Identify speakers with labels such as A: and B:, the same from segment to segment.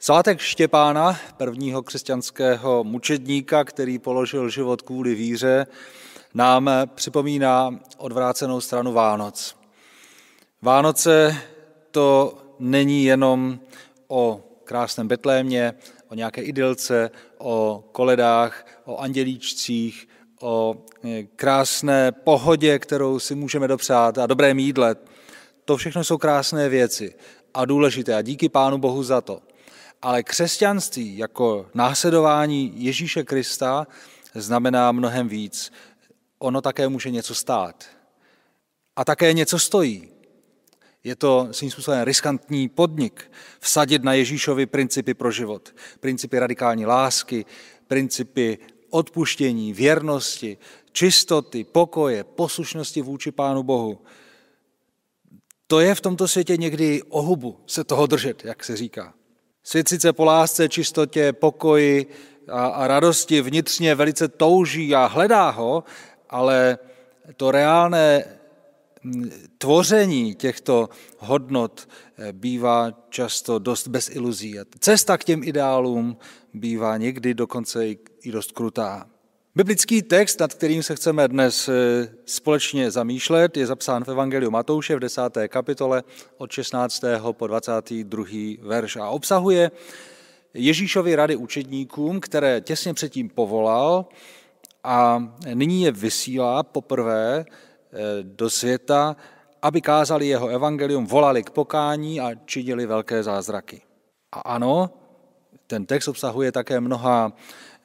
A: Svátek Štěpána, prvního křesťanského mučedníka, který položil život kvůli víře, nám připomíná odvrácenou stranu Vánoc. Vánoce to není jenom o krásném Betlémě, o nějaké idylce, o koledách, o andělíčcích, o eh, krásné pohodě, kterou si můžeme dopřát a dobré jídle. To všechno jsou krásné věci a důležité a díky Pánu Bohu za to. Ale křesťanství jako následování Ježíše Krista znamená mnohem víc. Ono také může něco stát. A také něco stojí. Je to svým způsobem riskantní podnik vsadit na Ježíšovi principy pro život. Principy radikální lásky, principy odpuštění, věrnosti, čistoty, pokoje, poslušnosti vůči Pánu Bohu. To je v tomto světě někdy ohubu se toho držet, jak se říká. Svět sice po lásce, čistotě, pokoji a, a radosti vnitřně velice touží a hledá ho, ale to reálné tvoření těchto hodnot eh, bývá často dost bez iluzí. Cesta k těm ideálům bývá někdy dokonce i dost krutá. Biblický text, nad kterým se chceme dnes eh, společně zamýšlet, je zapsán v Evangeliu Matouše v 10. kapitole od 16. po 22. verš a obsahuje Ježíšovi rady učedníkům, které těsně předtím povolal a nyní je vysílá poprvé eh, do světa, aby kázali jeho evangelium, volali k pokání a činili velké zázraky. A ano, ten text obsahuje také mnoha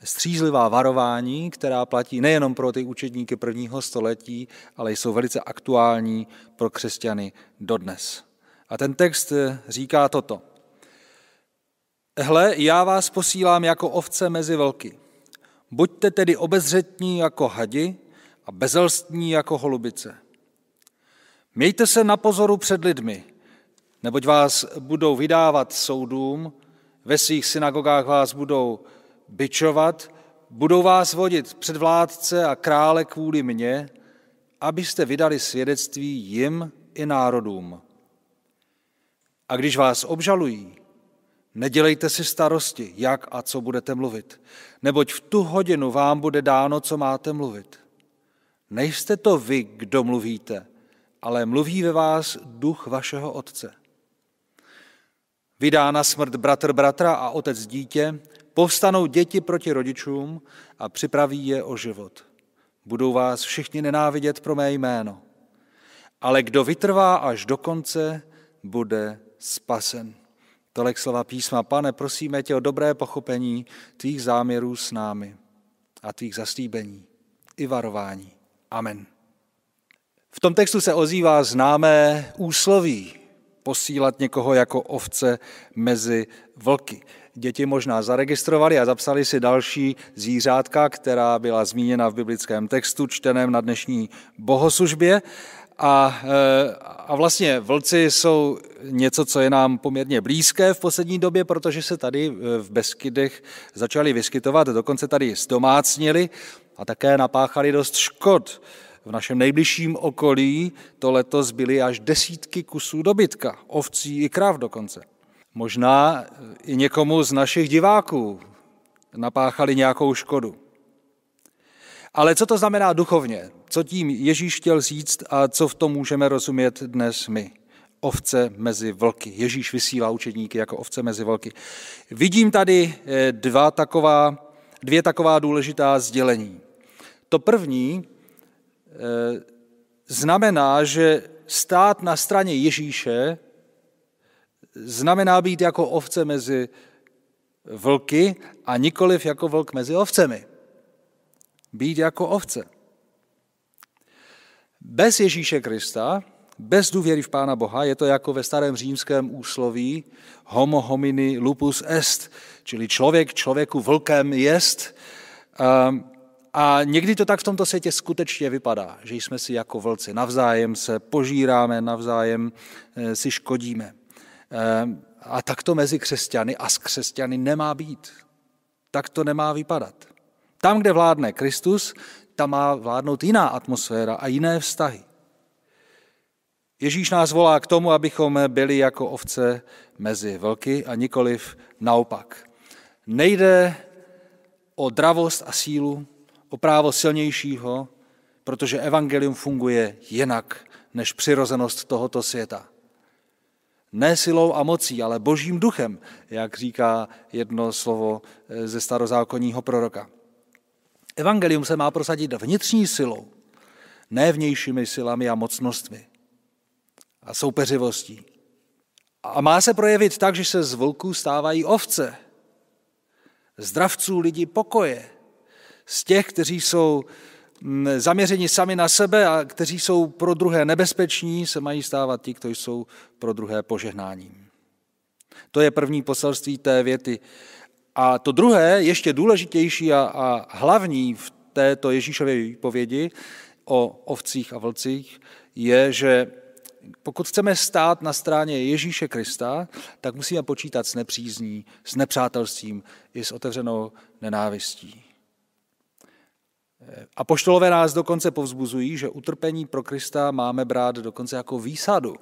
A: střízlivá varování, která platí nejenom pro ty učedníky prvního století, ale jsou velice aktuální pro křesťany dodnes. A ten text říká toto. Hle, já vás posílám jako ovce mezi vlky. Buďte tedy obezřetní jako hadi a bezelstní jako holubice. Mějte se na pozoru před lidmi, neboť vás budou vydávat soudům, ve svých synagogách vás budou byčovat, budou vás vodit před vládce a krále kvůli mně, abyste vydali svědectví jim i národům. A když vás obžalují, nedělejte si starosti, jak a co budete mluvit, neboť v tu hodinu vám bude dáno, co máte mluvit. Nejste to vy, kdo mluvíte, ale mluví ve vás duch vašeho Otce. Vydá na smrt bratr bratra a otec dítě, povstanou děti proti rodičům a připraví je o život. Budou vás všichni nenávidět pro mé jméno. Ale kdo vytrvá až do konce, bude spasen. Tolik slova písma. Pane, prosíme tě o dobré pochopení tvých záměrů s námi a tvých zaslíbení i varování. Amen. V tom textu se ozývá známé úsloví posílat někoho jako ovce mezi vlky. Děti možná zaregistrovali a zapsali si další zvířátka, která byla zmíněna v biblickém textu, čteném na dnešní bohoslužbě. A, e, a vlastně vlci jsou něco, co je nám poměrně blízké v poslední době, protože se tady v Beskydech začali vyskytovat, dokonce tady zdomácnili a také napáchali dost škod. V našem nejbližším okolí to letos byly až desítky kusů dobytka, ovcí i krav dokonce. Možná i někomu z našich diváků napáchali nějakou škodu. Ale co to znamená duchovně? Co tím Ježíš chtěl říct a co v tom můžeme rozumět dnes my? Ovce mezi vlky. Ježíš vysílá učedníky jako ovce mezi vlky. Vidím tady eh, dva taková, dvě taková důležitá sdělení. To první eh, znamená, že stát na straně Ježíše znamená být jako ovce mezi vlky a nikoliv jako vlk mezi ovcemi. Být jako ovce. Bez Ježíše Krista, bez důvěry v Pána Boha, je to jako ve starém římském úsloví homo homini lupus est, čili člověk člověku vlkem jest. A někdy to tak v tomto světě skutečně vypadá, že jsme si jako vlci navzájem se požíráme, navzájem eh, si škodíme. Ehm, a tak to mezi křesťany a s křesťany nemá být. Tak to nemá vypadat. Tam, kde vládne Kristus, tam má vládnout jiná atmosféra a jiné vztahy. Ježíš nás volá k tomu, abychom byli jako ovce mezi vlky a nikoliv naopak. Nejde o dravost a sílu, o právo silnějšího, protože evangelium funguje jinak než přirozenost tohoto světa. Ne silou a mocí, ale božím duchem, jak říká jedno slovo ze starozákonního proroka. Evangelium se má prosadit vnitřní silou, ne vnějšími silami a mocnostmi a soupeřivostí. A má se projevit tak, že se z vlků stávají ovce, zdravců lidí pokoje, z těch, kteří jsou zaměřeni sami na sebe a kteří jsou pro druhé nebezpeční, se mají stávat ti, kteří jsou pro druhé požehnáním. To je první poselství té věty. A to druhé, ještě důležitější a, a hlavní v této Ježíšově výpovědi o ovcích a vlcích, je, že pokud chceme stát na straně Ježíše Krista, tak musíme počítat s nepřízní, s nepřátelstvím i s otevřenou nenávistí. A poštolové nás dokonce povzbuzují, že utrpení pro Krista máme brát dokonce jako výsadu.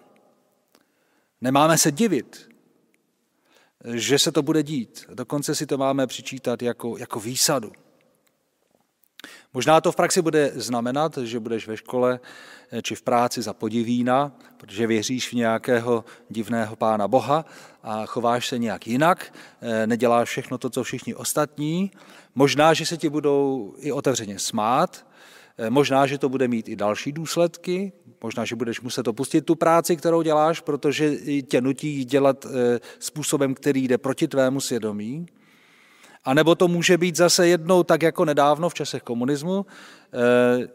A: Nemáme se divit, že se to bude dít. Dokonce si to máme přičítat jako, jako výsadu. Možná to v praxi bude znamenat, že budeš ve škole eh, či v práci za podivína, protože věříš v nějakého divného pána Boha a chováš se nějak jinak, eh, neděláš všechno to, co všichni ostatní. Možná, že se ti budou i otevřeně smát, eh, možná, že to bude mít i další důsledky, možná, že budeš muset opustit tu práci, kterou děláš, protože tě nutí dělat způsobem, který jde proti tvému svědomí. A nebo to může být zase jednou tak jako nedávno v časech komunismu, eh,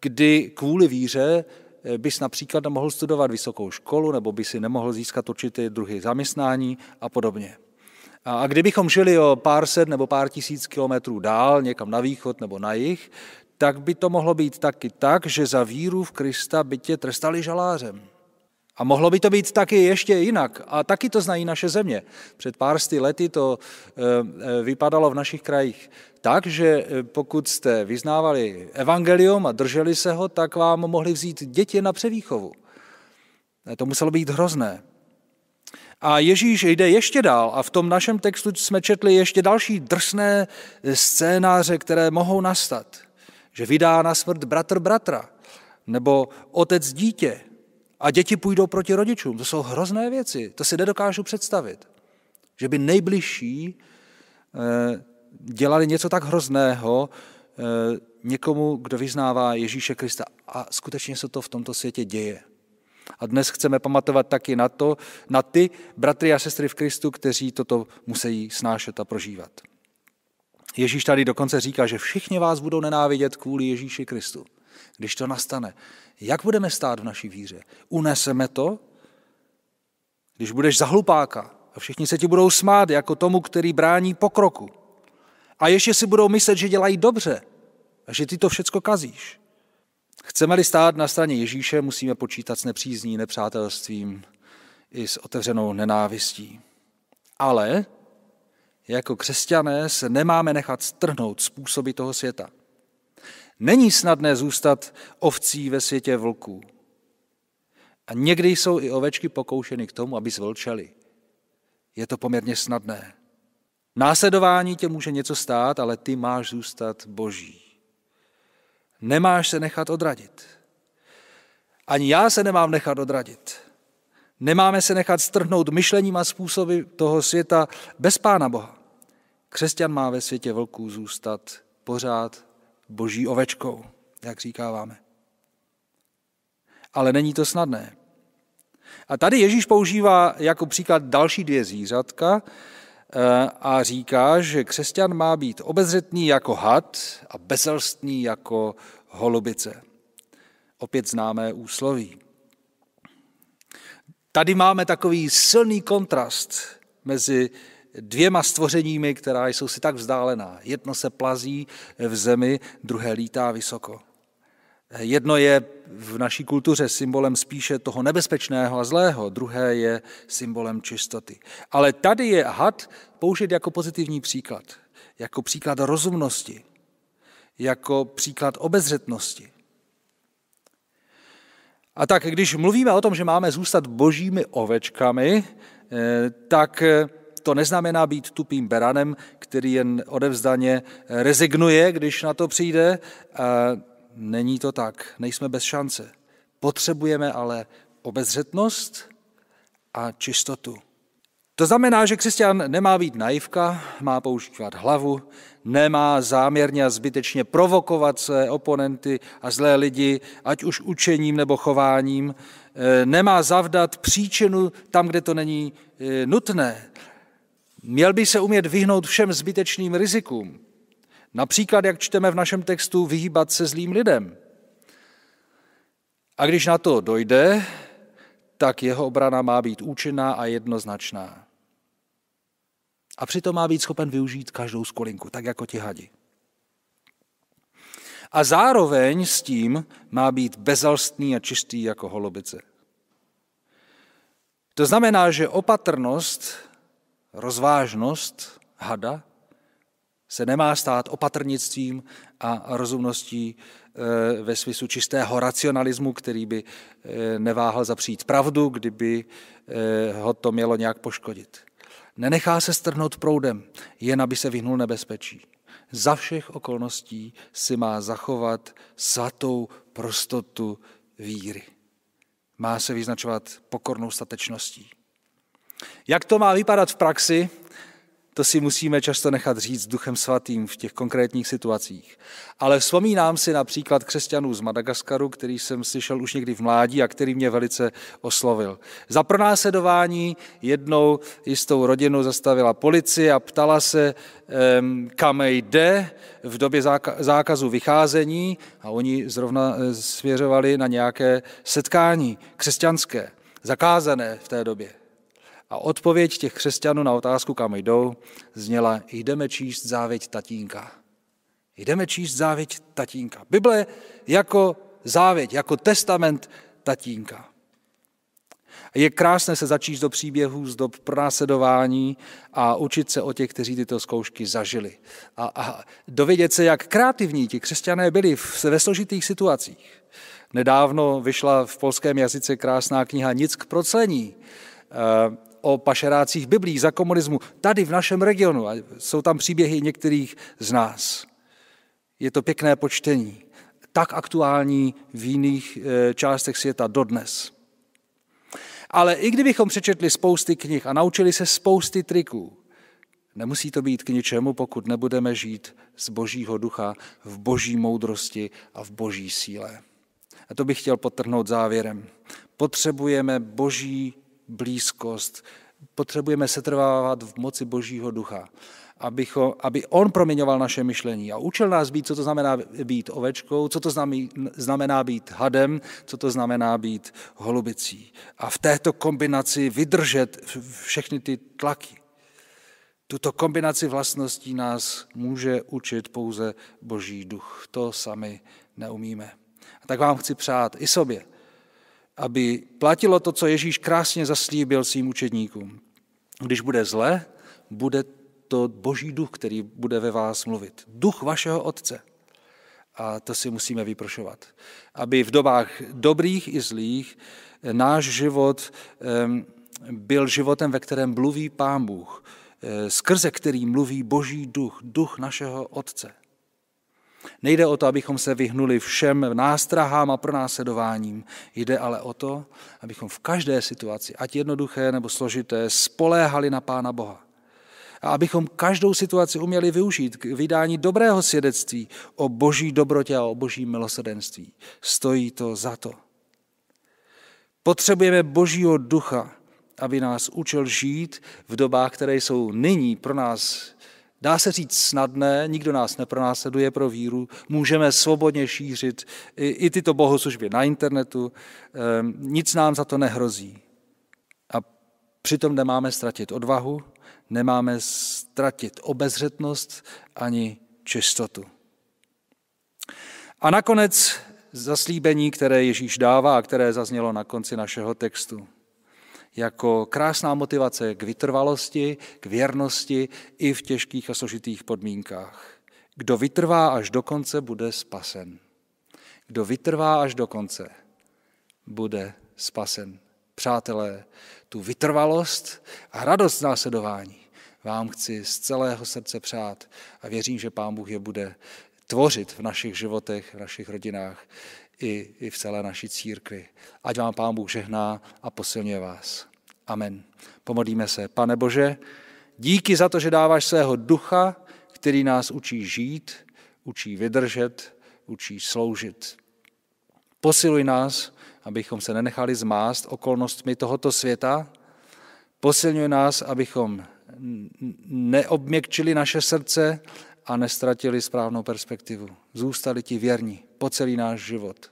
A: kdy kvůli víře eh, bys například nemohl studovat vysokou školu, nebo by si nemohl získat určité druhy zaměstnání a podobně. A kdybychom žili o pár set nebo pár tisíc kilometrů dál, někam na východ nebo na jih, tak by to mohlo být taky tak, že za víru v Krista by tě trestali žalářem. A mohlo by to být taky ještě jinak. A taky to znají naše země. Před pár sty lety to eh, eh, vypadalo v našich krajích tak, že eh, pokud jste vyznávali evangelium a drželi se ho, tak vám mohli vzít děti na převýchovu. To muselo být hrozné. A Ježíš jde ještě dál a v tom našem textu jsme četli ještě další drsné scénáře, které mohou nastat. Že vydá na smrt bratr bratra, nebo otec dítě, a děti půjdou proti rodičům. To jsou hrozné věci, to si nedokážu představit. Že by nejbližší eh, dělali něco tak hrozného eh, někomu, kdo vyznává Ježíše Krista. A skutečně se to v tomto světě děje. A dnes chceme pamatovat taky na to, na ty bratry a sestry v Kristu, kteří toto musí snášet a prožívat. Ježíš tady dokonce říká, že všichni vás budou nenávidět kvůli Ježíši Kristu. Když to nastane, jak budeme stát v naší víře? Uneseme to? Když budeš za hlupáka a všichni se ti budou smát jako tomu, který brání pokroku. A ještě si budou myslet, že dělají dobře a že ty to všecko kazíš. Chceme-li stát na straně Ježíše, musíme počítat s nepřízní, nepřátelstvím i s otevřenou nenávistí. Ale jako křesťané se nemáme nechat strhnout způsoby toho světa. Není snadné zůstat ovcí ve světě vlků. A někdy jsou i ovečky pokoušeny k tomu, aby zvlčely. Je to poměrně snadné. Následování tě může něco stát, ale ty máš zůstat boží. Nemáš se nechat odradit. Ani já se nemám nechat odradit. Nemáme se nechat strhnout myšlením a způsoby toho světa bez Pána Boha. Křesťan má ve světě vlků zůstat pořád boží ovečkou, jak říkáváme. Ale není to snadné. A tady Ježíš používá jako příklad další dvě zvířatka eh, a říká, že křesťan má být obezřetný jako had a bezelstný jako holubice. Opět známé úsloví. Tady máme takový silný kontrast mezi dvěma stvořeními, která jsou si tak vzdálená. Jedno se plazí v zemi, druhé lítá vysoko. Jedno je v naší kultuře symbolem spíše toho nebezpečného a zlého, druhé je symbolem čistoty. Ale tady je had použit jako pozitivní příklad, jako příklad rozumnosti, jako příklad obezřetnosti. A tak když mluvíme o tom, že máme zůstat božími ovečkami, eh, tak to neznamená být tupým beranem, který jen odevzdaně rezignuje, když na to přijde. Není to tak, nejsme bez šance. Potřebujeme ale obezřetnost a čistotu. To znamená, že křesťan nemá být naivka, má používat hlavu, nemá záměrně a zbytečně provokovat své oponenty a zlé lidi, ať už učením nebo chováním, e, nemá zavdat příčinu tam, kde to není e, nutné. Měl by se umět vyhnout všem zbytečným rizikům. Například, jak čteme v našem textu, vyhýbat se zlým lidem. A když na to dojde, tak jeho obrana má být účinná a jednoznačná. A přitom má být schopen využít každou skolinku, tak jako ti hadi. A zároveň s tím má být bezalstný a čistý jako holubice. To znamená, že opatrnost, rozvážnost hada se nemá stát opatrnictvím a rozumností eh, ve smyslu čistého racionalismu, který by eh, neváhal zapřít pravdu, kdyby eh, ho to mělo nějak poškodit. Nenechá se strhnout proudem, jen aby se vyhnul nebezpečí. Za všech okolností si má zachovat svatou prostotu víry. Má se vyznačovat pokornou statečností. Jak to má vypadat v praxi, to si musíme často nechat říct duchem svatým v těch konkrétních situacích. Ale vzpomínám si například křesťanů z Madagaskaru, který jsem slyšel už někdy v mládí a který mě velice oslovil. Za pronásledování jednou jistou rodinu zastavila policie a ptala se, kam jde v době zákazu vycházení a oni zrovna eh, svěřovali na nějaké setkání křesťanské, zakázané v té době. A odpověď těch křesťanů na otázku, kam jdou, zněla, jdeme číst závěť tatínka. Jdeme číst závěť tatínka. Bible jako závěť, jako testament tatínka. Je krásné se začít do příběhů z dob pronásledování a učit se o těch, kteří tyto zkoušky zažili. A, a dovědět se, jak kreativní ti křesťané byli ve složitých situacích. Nedávno vyšla v polském jazyce krásná kniha Nic k procení o pašerácích Biblí za komunismu tady v našem regionu. A jsou tam příběhy některých z nás. Je to pěkné počtení. Tak aktuální v jiných eh, částech světa dodnes. Ale i kdybychom přečetli spousty knih a naučili se spousty triků, nemusí to být k ničemu, pokud nebudeme žít z božího ducha v boží moudrosti a v boží síle. A to bych chtěl potrhnout závěrem. Potřebujeme boží blízkost. Potřebujeme setrvávat v moci Božího ducha, abycho, aby On proměňoval naše myšlení a učil nás být, co to znamená být ovečkou, co to znamená být hadem, co to znamená být holubicí. A v této kombinaci vydržet všechny ty tlaky. Tuto kombinaci vlastností nás může učit pouze Boží duch. To sami neumíme. A tak vám chci přát i sobě, aby platilo to, co Ježíš krásně zaslíbil svým učedníkům. Když bude zle, bude to boží duch, který bude ve vás mluvit. Duch vašeho otce. A to si musíme vyprošovat. Aby v dobách dobrých i zlých náš život byl životem, ve kterém mluví Pán Bůh, eh, skrze který mluví boží duch, duch našeho otce. Nejde o to, abychom se vyhnuli všem nástrahám a pronásledováním. Jde ale o to, abychom v každé situaci, ať jednoduché nebo složité, spoléhali na Pána Boha. A abychom každou situaci uměli využít k vydání dobrého svědectví o boží dobrotě a o boží milosrdenství. Stojí to za to. Potřebujeme božího ducha, aby nás učil žít v dobách, které jsou nyní pro nás Dá se říct snadné, nikdo nás nepronásleduje pro víru, můžeme svobodně šířit i, i tyto bohoslužby na internetu, ehm, nic nám za to nehrozí. A přitom nemáme ztratit odvahu, nemáme ztratit obezřetnost ani čistotu. A nakonec zaslíbení, které Ježíš dává a které zaznělo na konci našeho textu jako krásná motivace k vytrvalosti, k věrnosti i v těžkých a složitých podmínkách. Kdo vytrvá až do konce, bude spasen. Kdo vytrvá až do konce, bude spasen. Přátelé, tu vytrvalost a radost následování vám chci z celého srdce přát a věřím, že Pán Bůh je bude tvořit v našich životech, v našich rodinách i, i v celé naší církvi. Ať vám Pán Bůh žehná a posilňuje vás. Amen. Pomodlíme se. Pane Bože, díky za to, že dáváš svého ducha, který nás učí žít, učí vydržet, učí sloužit. Posiluj nás, abychom se nenechali zmást okolnostmi tohoto světa. Posilňuj nás, abychom neobměkčili naše srdce a nestratili správnou perspektivu. Zůstali ti věrní po celý náš život,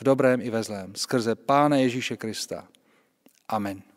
A: v dobrém i ve zlém, skrze Pána Ježíše Krista. Amen.